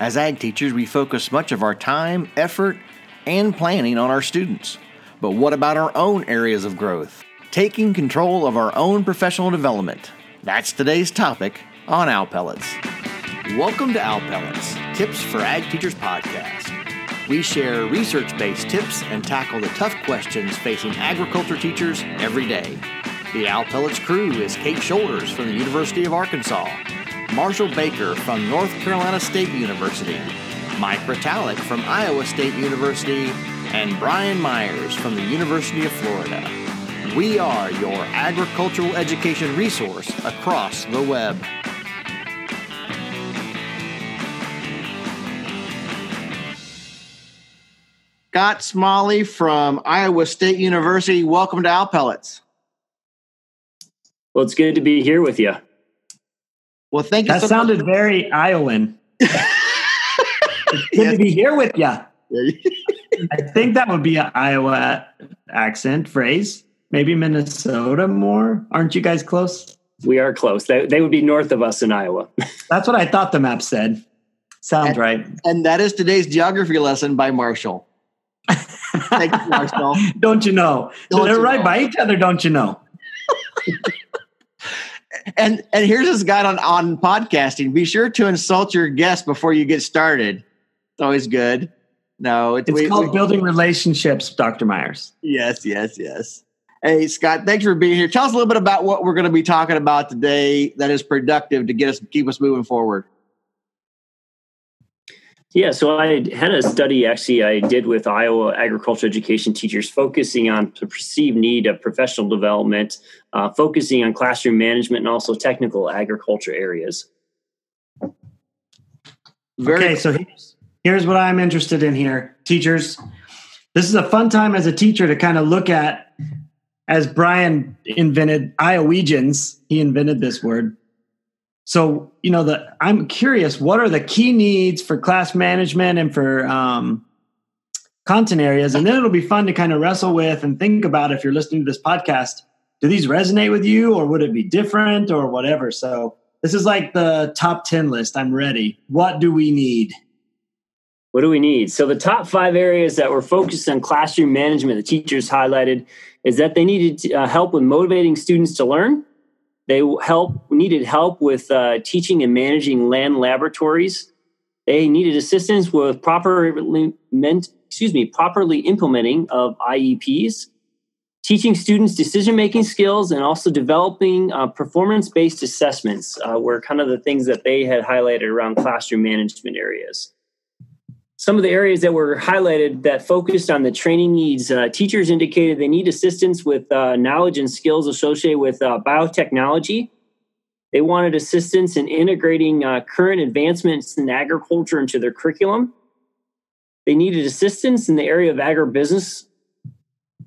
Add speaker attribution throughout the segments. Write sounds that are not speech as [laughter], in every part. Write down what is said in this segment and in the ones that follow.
Speaker 1: As ag teachers, we focus much of our time, effort, and planning on our students. But what about our own areas of growth? Taking control of our own professional development. That's today's topic on Owl Pellets. Welcome to Owl Pellets, Tips for Ag Teachers podcast. We share research based tips and tackle the tough questions facing agriculture teachers every day. The Owl Pellets crew is Kate Shoulders from the University of Arkansas, Marshall Baker from North Carolina State University, Mike Retallick from Iowa State University, and Brian Myers from the University of Florida. We are your agricultural education resource across the web. Scott Smalley from Iowa State University. Welcome to Owl Pellets.
Speaker 2: Well, it's good to be here with you.
Speaker 1: Well, thank you.
Speaker 3: That so sounded much. very Iowan. it's [laughs] good yes. to be here with you. I think that would be an Iowa accent phrase. Maybe Minnesota more. Aren't you guys close?
Speaker 2: We are close. They, they would be north of us in Iowa. [laughs]
Speaker 3: That's what I thought the map said. Sounds
Speaker 1: and,
Speaker 3: right.
Speaker 1: And that is today's geography lesson by Marshall. [laughs]
Speaker 3: Thank you, Marshall. don't you know? Don't They're right know? by each other, don't you know?
Speaker 1: And and here's this guy on on podcasting. Be sure to insult your guest before you get started. It's always good. No,
Speaker 3: it's, it's we, called we, building relationships, Dr. Myers.
Speaker 1: Yes, yes, yes. Hey, Scott, thanks for being here. Tell us a little bit about what we're going to be talking about today that is productive to get us keep us moving forward.
Speaker 2: Yeah, so I had a study actually I did with Iowa agriculture education teachers focusing on the perceived need of professional development, uh, focusing on classroom management and also technical agriculture areas.
Speaker 3: Very okay, so here's, here's what I'm interested in here. Teachers, this is a fun time as a teacher to kind of look at, as Brian invented Iowegians, he invented this word so you know the i'm curious what are the key needs for class management and for um, content areas? And then it'll be fun to kind of wrestle with and think about if you're listening to this podcast do these resonate with you or would it be different or whatever? So this is like the top 10 list. I'm ready. What do we need?
Speaker 2: What do we need? So the top five areas that were focused on classroom management the teachers highlighted is that they needed uh, help with motivating students to learn they help needed help with uh, teaching and managing land laboratories. They needed assistance with properly meant, excuse me, properly implementing of IEPs, teaching students decision making skills, and also developing uh, performance based assessments uh, were kind of the things that they had highlighted around classroom management areas some of the areas that were highlighted that focused on the training needs uh, teachers indicated they need assistance with uh, knowledge and skills associated with uh, biotechnology. They wanted assistance in integrating uh, current advancements in agriculture into their curriculum. They needed assistance in the area of agribusiness.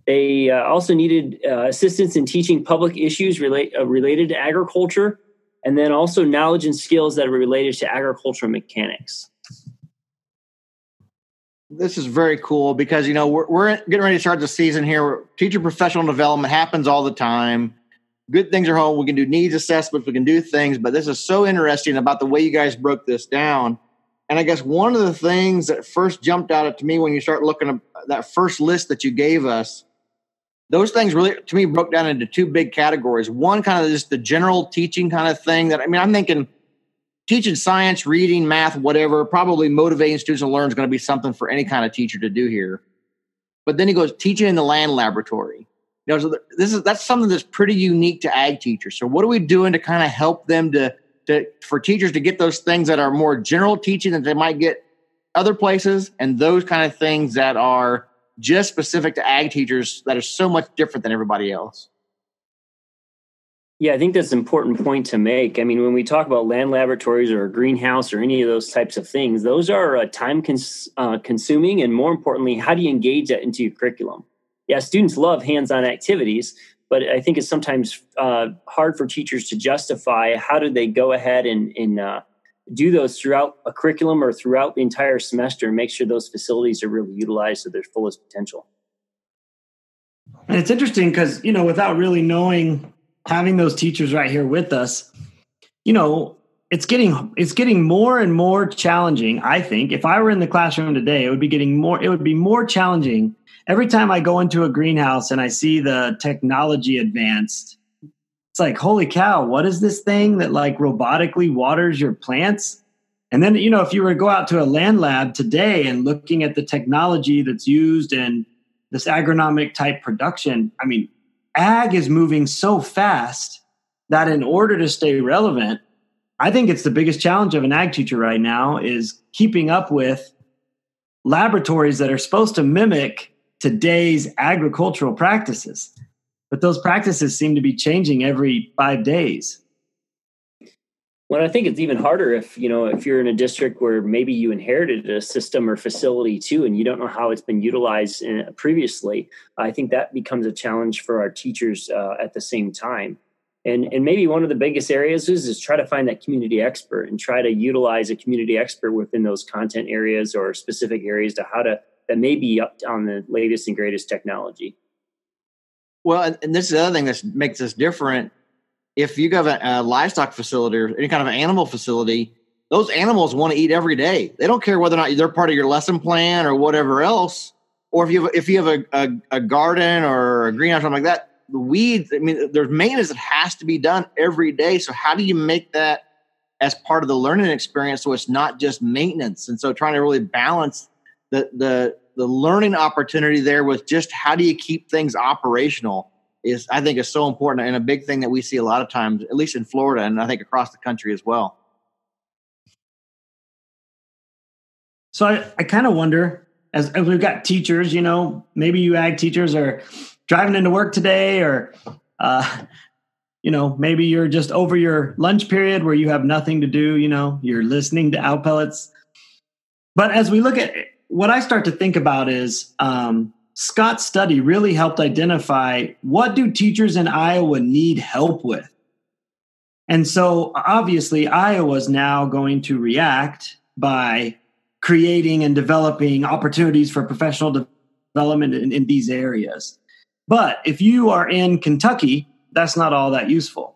Speaker 2: They uh, also needed uh, assistance in teaching public issues relate, related to agriculture and then also knowledge and skills that are related to agricultural mechanics
Speaker 1: this is very cool because you know we're, we're getting ready to start the season here. Teacher professional development happens all the time. Good things are home. We can do needs assessments. We can do things, but this is so interesting about the way you guys broke this down. And I guess one of the things that first jumped out at me when you start looking at that first list that you gave us, those things really to me broke down into two big categories. One kind of just the general teaching kind of thing that I mean, I'm thinking teaching science, reading, math, whatever, probably motivating students to learn is going to be something for any kind of teacher to do here. But then he goes teaching in the land laboratory. You know, so this is that's something that's pretty unique to ag teachers. So what are we doing to kind of help them to to for teachers to get those things that are more general teaching that they might get other places and those kind of things that are just specific to ag teachers that are so much different than everybody else?
Speaker 2: Yeah, I think that's an important point to make. I mean, when we talk about land laboratories or a greenhouse or any of those types of things, those are uh, time cons- uh, consuming. And more importantly, how do you engage that into your curriculum? Yeah, students love hands on activities, but I think it's sometimes uh, hard for teachers to justify how do they go ahead and, and uh, do those throughout a curriculum or throughout the entire semester and make sure those facilities are really utilized to their fullest potential.
Speaker 3: And it's interesting because, you know, without really knowing having those teachers right here with us, you know, it's getting it's getting more and more challenging i think. If i were in the classroom today it would be getting more it would be more challenging. Every time i go into a greenhouse and i see the technology advanced it's like holy cow what is this thing that like robotically waters your plants? And then you know if you were to go out to a land lab today and looking at the technology that's used in this agronomic type production i mean ag is moving so fast that in order to stay relevant I think it's the biggest challenge of an ag teacher right now is keeping up with laboratories that are supposed to mimic today's agricultural practices. But those practices seem to be changing every five days.
Speaker 2: Well, I think it's even harder if you know if you're in a district where maybe you inherited a system or facility too, and you don't know how it's been utilized in, previously. I think that becomes a challenge for our teachers uh, at the same time and and maybe one of the biggest areas is is try to find that community expert and try to utilize a community expert within those content areas or specific areas to how to that may be up on the latest and greatest technology
Speaker 1: well and, and this is the other thing that makes us different if you have a, a livestock facility or any kind of animal facility those animals want to eat every day they don't care whether or not they're part of your lesson plan or whatever else or if you have if you have a, a, a garden or a greenhouse or something like that the weeds, I mean, there's maintenance that has to be done every day. So how do you make that as part of the learning experience so it's not just maintenance? And so trying to really balance the the the learning opportunity there with just how do you keep things operational is I think is so important and a big thing that we see a lot of times, at least in Florida and I think across the country as well.
Speaker 3: So I, I kind of wonder as, as we've got teachers, you know, maybe you ag teachers are driving into work today or uh, you know maybe you're just over your lunch period where you have nothing to do you know you're listening to owl pellets but as we look at what i start to think about is um, scott's study really helped identify what do teachers in iowa need help with and so obviously Iowa iowa's now going to react by creating and developing opportunities for professional development in, in these areas but if you are in Kentucky, that's not all that useful.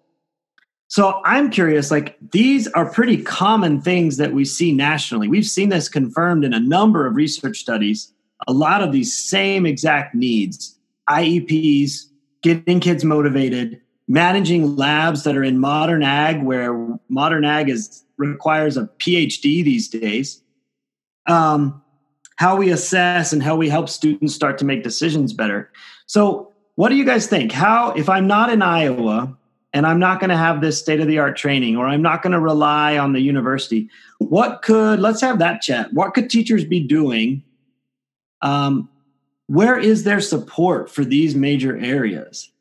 Speaker 3: So I'm curious, like these are pretty common things that we see nationally. We've seen this confirmed in a number of research studies. A lot of these same exact needs IEPs, getting kids motivated, managing labs that are in modern ag, where modern ag is requires a PhD these days. Um, how we assess and how we help students start to make decisions better. So, what do you guys think? How, if I'm not in Iowa and I'm not going to have this state of the art training or I'm not going to rely on the university, what could, let's have that chat. What could teachers be doing? Um, where is their support for these major areas?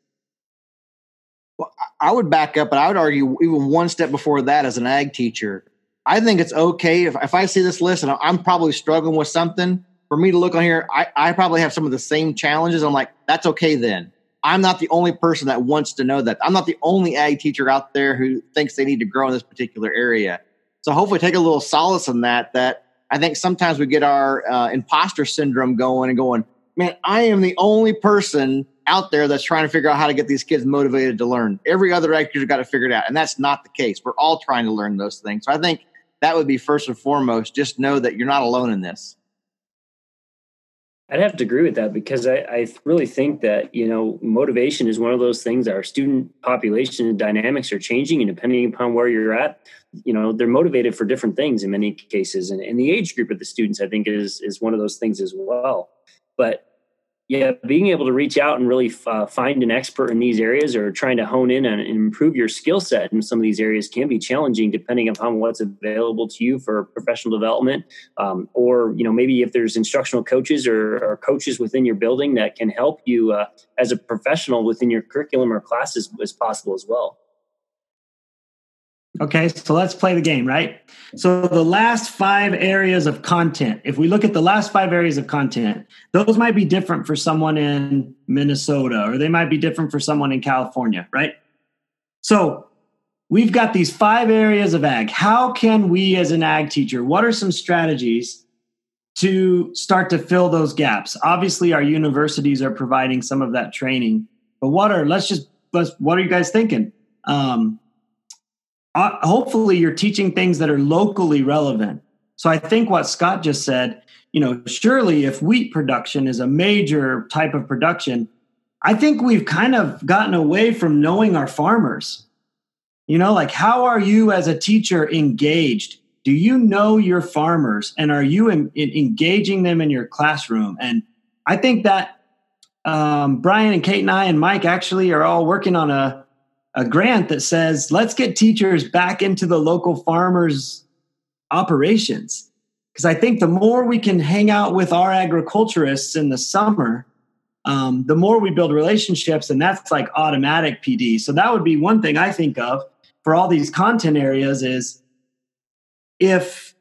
Speaker 1: Well, I would back up, but I would argue even one step before that as an ag teacher. I think it's okay if, if I see this list and I'm probably struggling with something, for me to look on here, I, I probably have some of the same challenges. I'm like, that's okay then. I'm not the only person that wants to know that. I'm not the only ag teacher out there who thinks they need to grow in this particular area. So hopefully take a little solace in that, that I think sometimes we get our uh, imposter syndrome going and going, man, I am the only person out there that's trying to figure out how to get these kids motivated to learn. Every other teacher got to figure it out. And that's not the case. We're all trying to learn those things. So I think that would be first and foremost, just know that you're not alone in this.
Speaker 2: I'd have to agree with that because I, I, really think that you know motivation is one of those things. Our student population and dynamics are changing, and depending upon where you're at, you know they're motivated for different things in many cases. And, and the age group of the students, I think, is is one of those things as well. But yeah, being able to reach out and really uh, find an expert in these areas or trying to hone in and improve your skill set in some of these areas can be challenging depending upon what's available to you for professional development. Um, or, you know, maybe if there's instructional coaches or, or coaches within your building that can help you uh, as a professional within your curriculum or classes as possible as well.
Speaker 3: Okay, so let's play the game, right? So the last five areas of content, if we look at the last five areas of content, those might be different for someone in Minnesota or they might be different for someone in California, right? So we've got these five areas of ag. How can we, as an ag teacher, what are some strategies to start to fill those gaps? Obviously, our universities are providing some of that training, but what are, let's just, let's, what are you guys thinking? Um, uh, hopefully you're teaching things that are locally relevant. So I think what Scott just said, you know, surely if wheat production is a major type of production, I think we've kind of gotten away from knowing our farmers. You know, like how are you as a teacher engaged? Do you know your farmers and are you in, in engaging them in your classroom? And I think that um, Brian and Kate and I and Mike actually are all working on a, a grant that says let's get teachers back into the local farmers operations. Because i think the more we can hang out with our agriculturists in the summer um, the more we build relationships and that's like automatic pd so that would be one thing i think of for all these content areas is if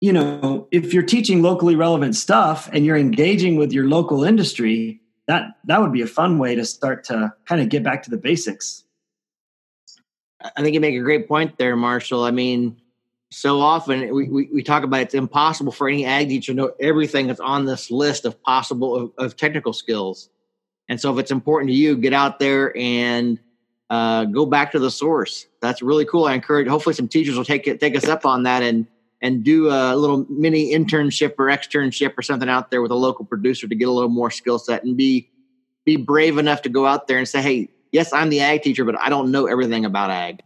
Speaker 3: you know if you're teaching locally relevant stuff and you're engaging with your local industry that that would be a fun way to start to kind of get back to the basics
Speaker 1: i think you make a great point there marshall. I mean so often we, we, we, talk about it's impossible for any ag teacher to know everything that's on this list of possible of, of technical skills. And so if it's important to you get out there and uh, go back to the source. That's really cool. I encourage hopefully some teachers will take it take us up on that and and do a little mini internship or externship or something out there with a local producer to get a little more skill set and be be brave enough to go out there and say hey yes i'm the ag teacher but i don't know everything about ag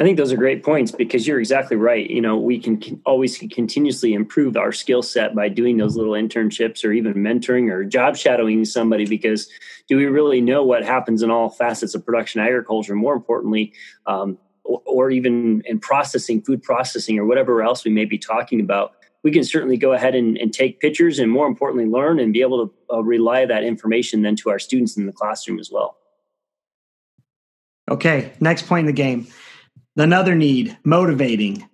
Speaker 2: I think those are great points because you're exactly right. You know, we can, always continuously improve our skill set by doing those little internships or even mentoring or job shadowing somebody because do we really know what happens in all facets of production agriculture? More importantly, um, or, or, even in processing, food processing, or whatever else we may be talking about, we can certainly go ahead and, and take pictures and more importantly, learn and be able to uh, relay that information then to our students in the classroom as well.
Speaker 3: Okay, next point in the game Another need, motivating.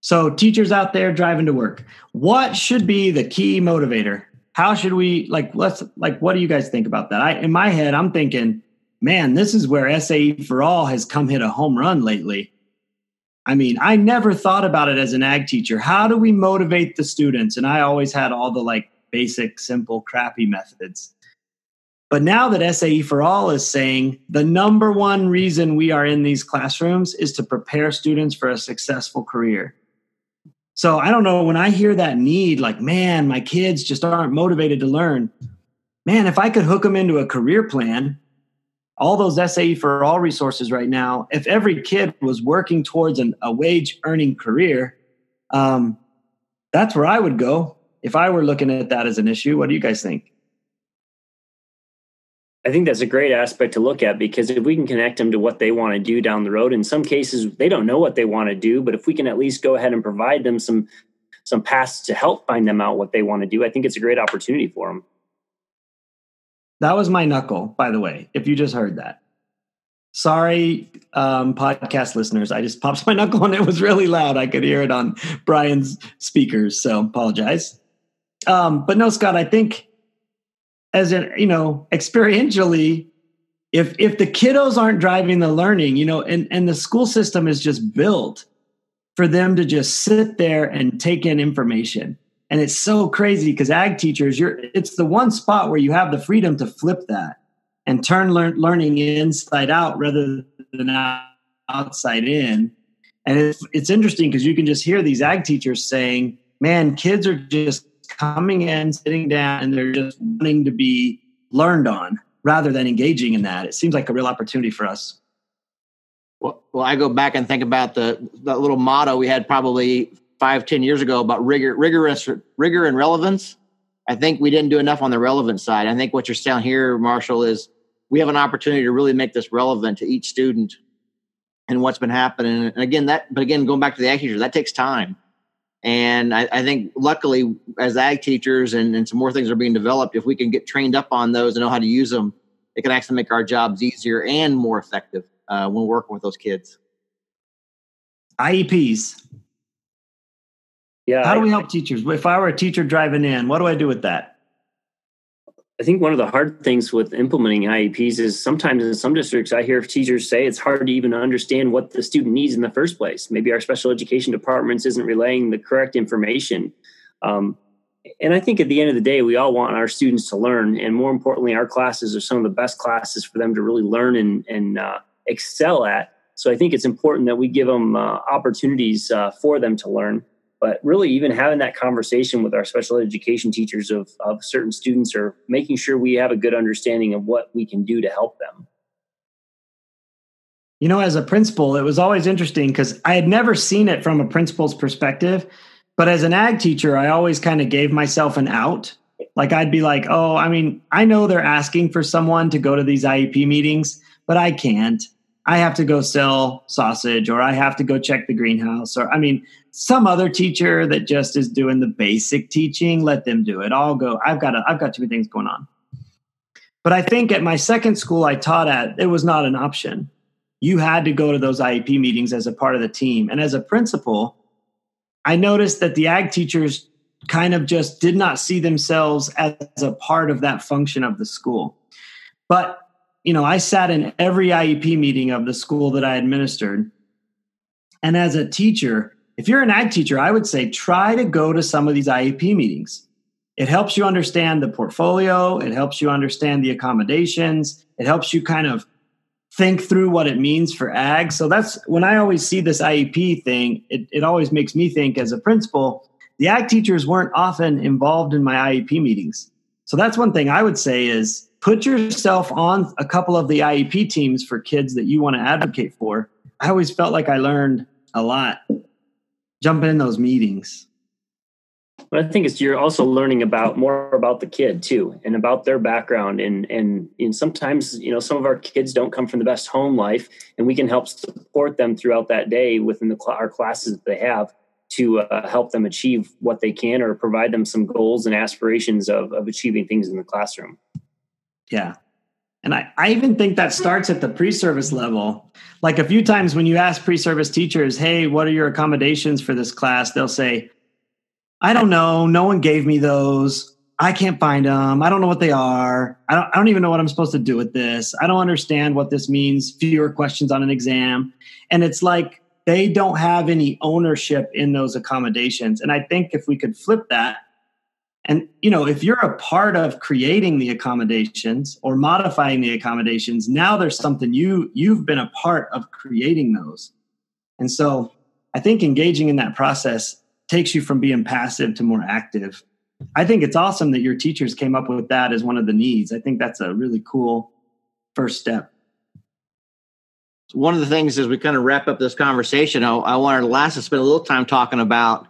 Speaker 3: So, teachers out there driving to work, what should be the key motivator? How should we like? Let's like. What do you guys think about that? I, in my head, I'm thinking, man, this is where SAE for all has come hit a home run lately. I mean, I never thought about it as an ag teacher. How do we motivate the students? And I always had all the like basic, simple, crappy methods. But now that SAE for All is saying the number one reason we are in these classrooms is to prepare students for a successful career. So I don't know when I hear that need, like, man, my kids just aren't motivated to learn. Man, if I could hook them into a career plan, all those SAE for All resources right now, if every kid was working towards an, a wage earning career, um, that's where I would go if I were looking at that as an issue. What do you guys think?
Speaker 2: I think that's a great aspect to look at because if we can connect them to what they want to do down the road, in some cases they don't know what they want to do, but if we can at least go ahead and provide them some some paths to help find them out what they want to do, I think it's a great opportunity for them.
Speaker 3: That was my knuckle, by the way. If you just heard that, sorry, um, podcast listeners. I just popped [laughs] my knuckle and it was really loud. I could hear it on Brian's speakers, so apologize. Um, but no, Scott, I think as in you know experientially if if the kiddos aren't driving the learning you know and and the school system is just built for them to just sit there and take in information and it's so crazy because ag teachers you're it's the one spot where you have the freedom to flip that and turn learn, learning inside out rather than outside in and it's it's interesting because you can just hear these ag teachers saying man kids are just coming in, sitting down, and they're just wanting to be learned on rather than engaging in that. It seems like a real opportunity for us.
Speaker 1: Well, well I go back and think about the that little motto we had probably five, ten years ago about rigor, rigorous, rigor and relevance. I think we didn't do enough on the relevant side. I think what you're saying here, Marshall, is we have an opportunity to really make this relevant to each student and what's been happening. And again, that, but again, going back to the ag teachers, that takes time. And I, I, think luckily, as ag teachers and, and some more things are being developed, if we can get trained up on those and know how to use them, it can actually make our jobs easier and more effective uh, when working with those kids.
Speaker 3: IEPs. Yeah. How do we help teachers? If I were a teacher driving in, what do I do with that?
Speaker 2: I think one of the hard things with implementing IEPs is sometimes in some districts, I hear teachers say it's hard to even understand what the student needs in the first place. Maybe our special education departments isn't relaying the correct information. Um, and I think at the end of the day, we all want our students to learn. And more importantly, our classes are some of the best classes for them to really learn and, and uh, excel at. So I think it's important that we give them uh, opportunities uh, for them to learn. But really, even having that conversation with our special education teachers of, of certain students or making sure we have a good understanding of what we can do to help them.
Speaker 3: You know, as a principal, it was always interesting because I had never seen it from a principal's perspective. But as an ag teacher, I always kind of gave myself an out. Like I'd be like, oh, I mean, I know they're asking for someone to go to these IEP meetings, but I can't. I have to go sell sausage or I have to go check the greenhouse or I mean some other teacher that just is doing the basic teaching let them do it. I'll go I've got a, I've got too many things going on. But I think at my second school I taught at it was not an option. You had to go to those IEP meetings as a part of the team. And as a principal I noticed that the ag teachers kind of just did not see themselves as a part of that function of the school. But you know, I sat in every IEP meeting of the school that I administered. And as a teacher, if you're an ag teacher, I would say try to go to some of these IEP meetings. It helps you understand the portfolio, it helps you understand the accommodations, it helps you kind of think through what it means for ag. So that's when I always see this IEP thing, it, it always makes me think as a principal, the ag teachers weren't often involved in my IEP meetings. So that's one thing I would say is put yourself on a couple of the IEP teams for kids that you want to advocate for. I always felt like I learned a lot jumping in those meetings.
Speaker 2: But I think it's you're also learning about more about the kid too, and about their background, and and and sometimes you know some of our kids don't come from the best home life, and we can help support them throughout that day within the our classes that they have to uh, help them achieve what they can, or provide them some goals and aspirations of of achieving things in the classroom.
Speaker 3: Yeah. And I, I even think that starts at the pre service level. Like a few times when you ask pre service teachers, hey, what are your accommodations for this class? They'll say, I don't know. No one gave me those. I can't find them. I don't know what they are. I don't, I don't even know what I'm supposed to do with this. I don't understand what this means. Fewer questions on an exam. And it's like they don't have any ownership in those accommodations. And I think if we could flip that and you know, if you're a part of creating the accommodations or modifying the accommodations, now there's something you you've been a part of creating those. And so I think engaging in that process takes you from being passive to more active. I think it's awesome that your teachers came up with that as one of the needs. I think that's a really cool first step.
Speaker 1: One of the things as we kind of wrap up this conversation, I, I wanted last to spend a little time talking about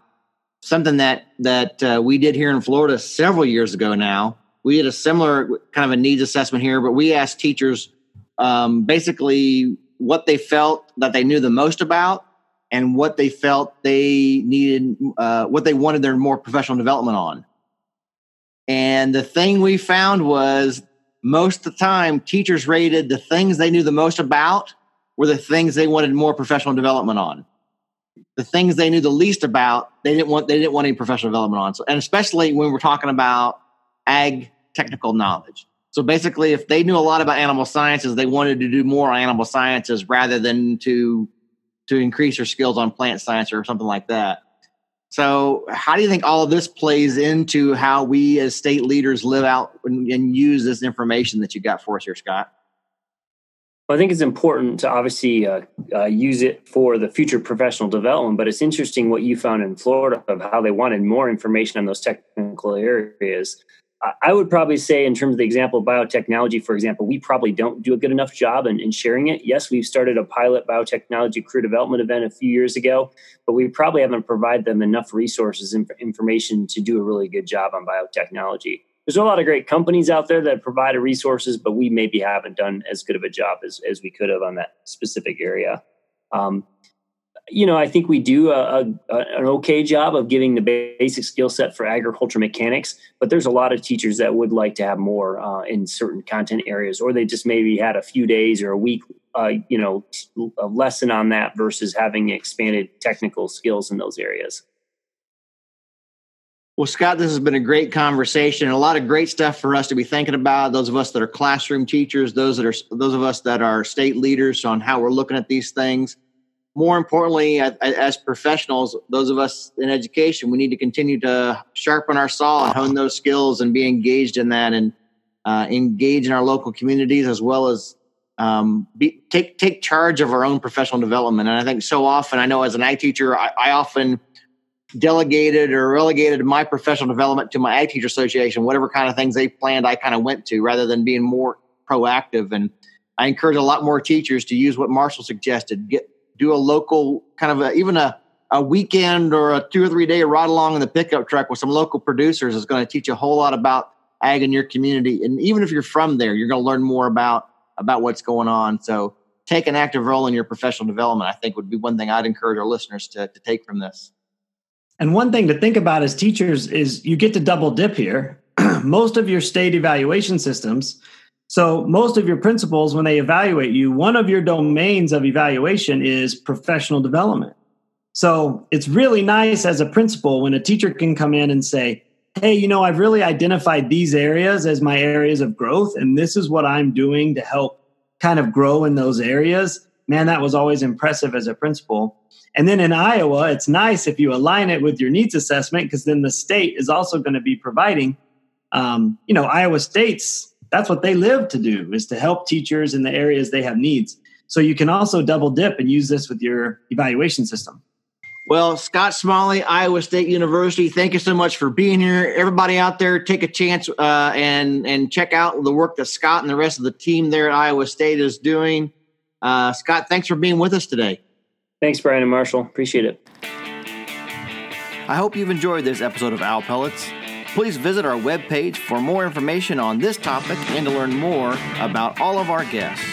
Speaker 1: something that that uh, we did here in Florida several years ago now. We did a similar kind of a needs assessment here, but we asked teachers um, basically what they felt that they knew the most about and what they felt they needed, uh, what they wanted their more professional development on. And the thing we found was most of the time, teachers rated the things they knew the most about were the things they wanted more professional development on the things they knew the least about, they didn't want they didn't want any professional development on. So, and especially when we're talking about ag technical knowledge. So basically, if they knew a lot about animal sciences, they wanted to do more on animal sciences rather than to to increase their skills on plant science or something like that. So, how do you think all of this plays into how we as state leaders live out and, and use this information that you got for us here, Scott?
Speaker 2: Well, I think it's important to obviously uh, uh, use it for the future professional development, but it's interesting what you found in Florida of how they wanted more information on those technical areas. I would probably say, in terms of the example of biotechnology, for example, we probably don't do a good enough job in, in sharing it. Yes, we've started a pilot biotechnology career development event a few years ago, but we probably haven't provided them enough resources and information to do a really good job on biotechnology there's a lot of great companies out there that provide resources, but we maybe haven't done as good of a job as, as we could have on that specific area. Um, you know, I think we do a, a, an okay job of giving the basic skill set for agriculture mechanics, but there's a lot of teachers that would like to have more uh, in certain content areas, or they just maybe had a few days or a week, uh, you know, a lesson on that versus having expanded technical skills in those areas.
Speaker 1: Well, Scott, this has been a great conversation and a lot of great stuff for us to be thinking about. Those of us that are classroom teachers, those that are those of us that are state leaders on how we're looking at these things. More importantly, as professionals, those of us in education, we need to continue to sharpen our saw and hone those skills and be engaged in that and uh, engage in our local communities as well as um, be, take take charge of our own professional development. And I think so often, I know as an ag teacher, I, I often delegated or relegated my professional development to my ag teacher association, whatever kind of things they planned, I kind of went to rather than being more proactive. And I encourage a lot more teachers to use what Marshall suggested: get do a local kind of a, even a a weekend or a two or three day ride along in the pickup truck with some local producers is going to teach a whole lot about ag in your community. And even if you're from there, you're going to learn more about about what's going on. So take an active role in your professional development. I think would be one thing I'd encourage our listeners to, to take from this.
Speaker 3: And one thing to think about as teachers is you get to double dip here. [clears throat] most of your state evaluation systems, so most of your principals, when they evaluate you, one of your domains of evaluation is professional development. So it's really nice as a principal when a teacher can come in and say, Hey, you know, I've really identified these areas as my areas of growth, and this is what I'm doing to help kind of grow in those areas. Man, that was always impressive as a principal. And then in Iowa, it's nice if you align it with your needs assessment because then the state is also going to be providing, um, you know, Iowa State's that's what they live to do is to help teachers in the areas they have needs. So you can also double dip and use this with your evaluation system.
Speaker 1: Well, Scott Smalley, Iowa State University, thank you so much for being here. Everybody out there, take a chance uh, and and check out the work that Scott and the rest of the team there at Iowa State is doing. Uh, Scott, thanks for being with us today.
Speaker 2: Thanks, Brian and Marshall. Appreciate it.
Speaker 1: I hope you've enjoyed this episode of Owl Pellets. Please visit our webpage for more information on this topic and to learn more about all of our guests.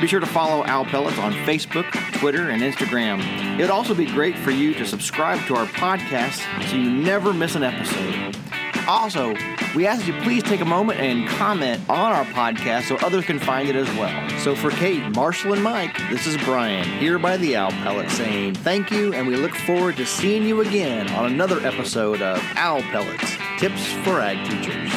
Speaker 1: Be sure to follow Owl Pellets on Facebook, Twitter, and Instagram. It'd also be great for you to subscribe to our podcast so you never miss an episode. Also, we ask you please take a moment and comment on our podcast so others can find it as well. So for Kate, Marshall, and Mike, this is Brian here by the Owl Pellet saying thank you, and we look forward to seeing you again on another episode of Owl Pellets Tips for Ag Teachers.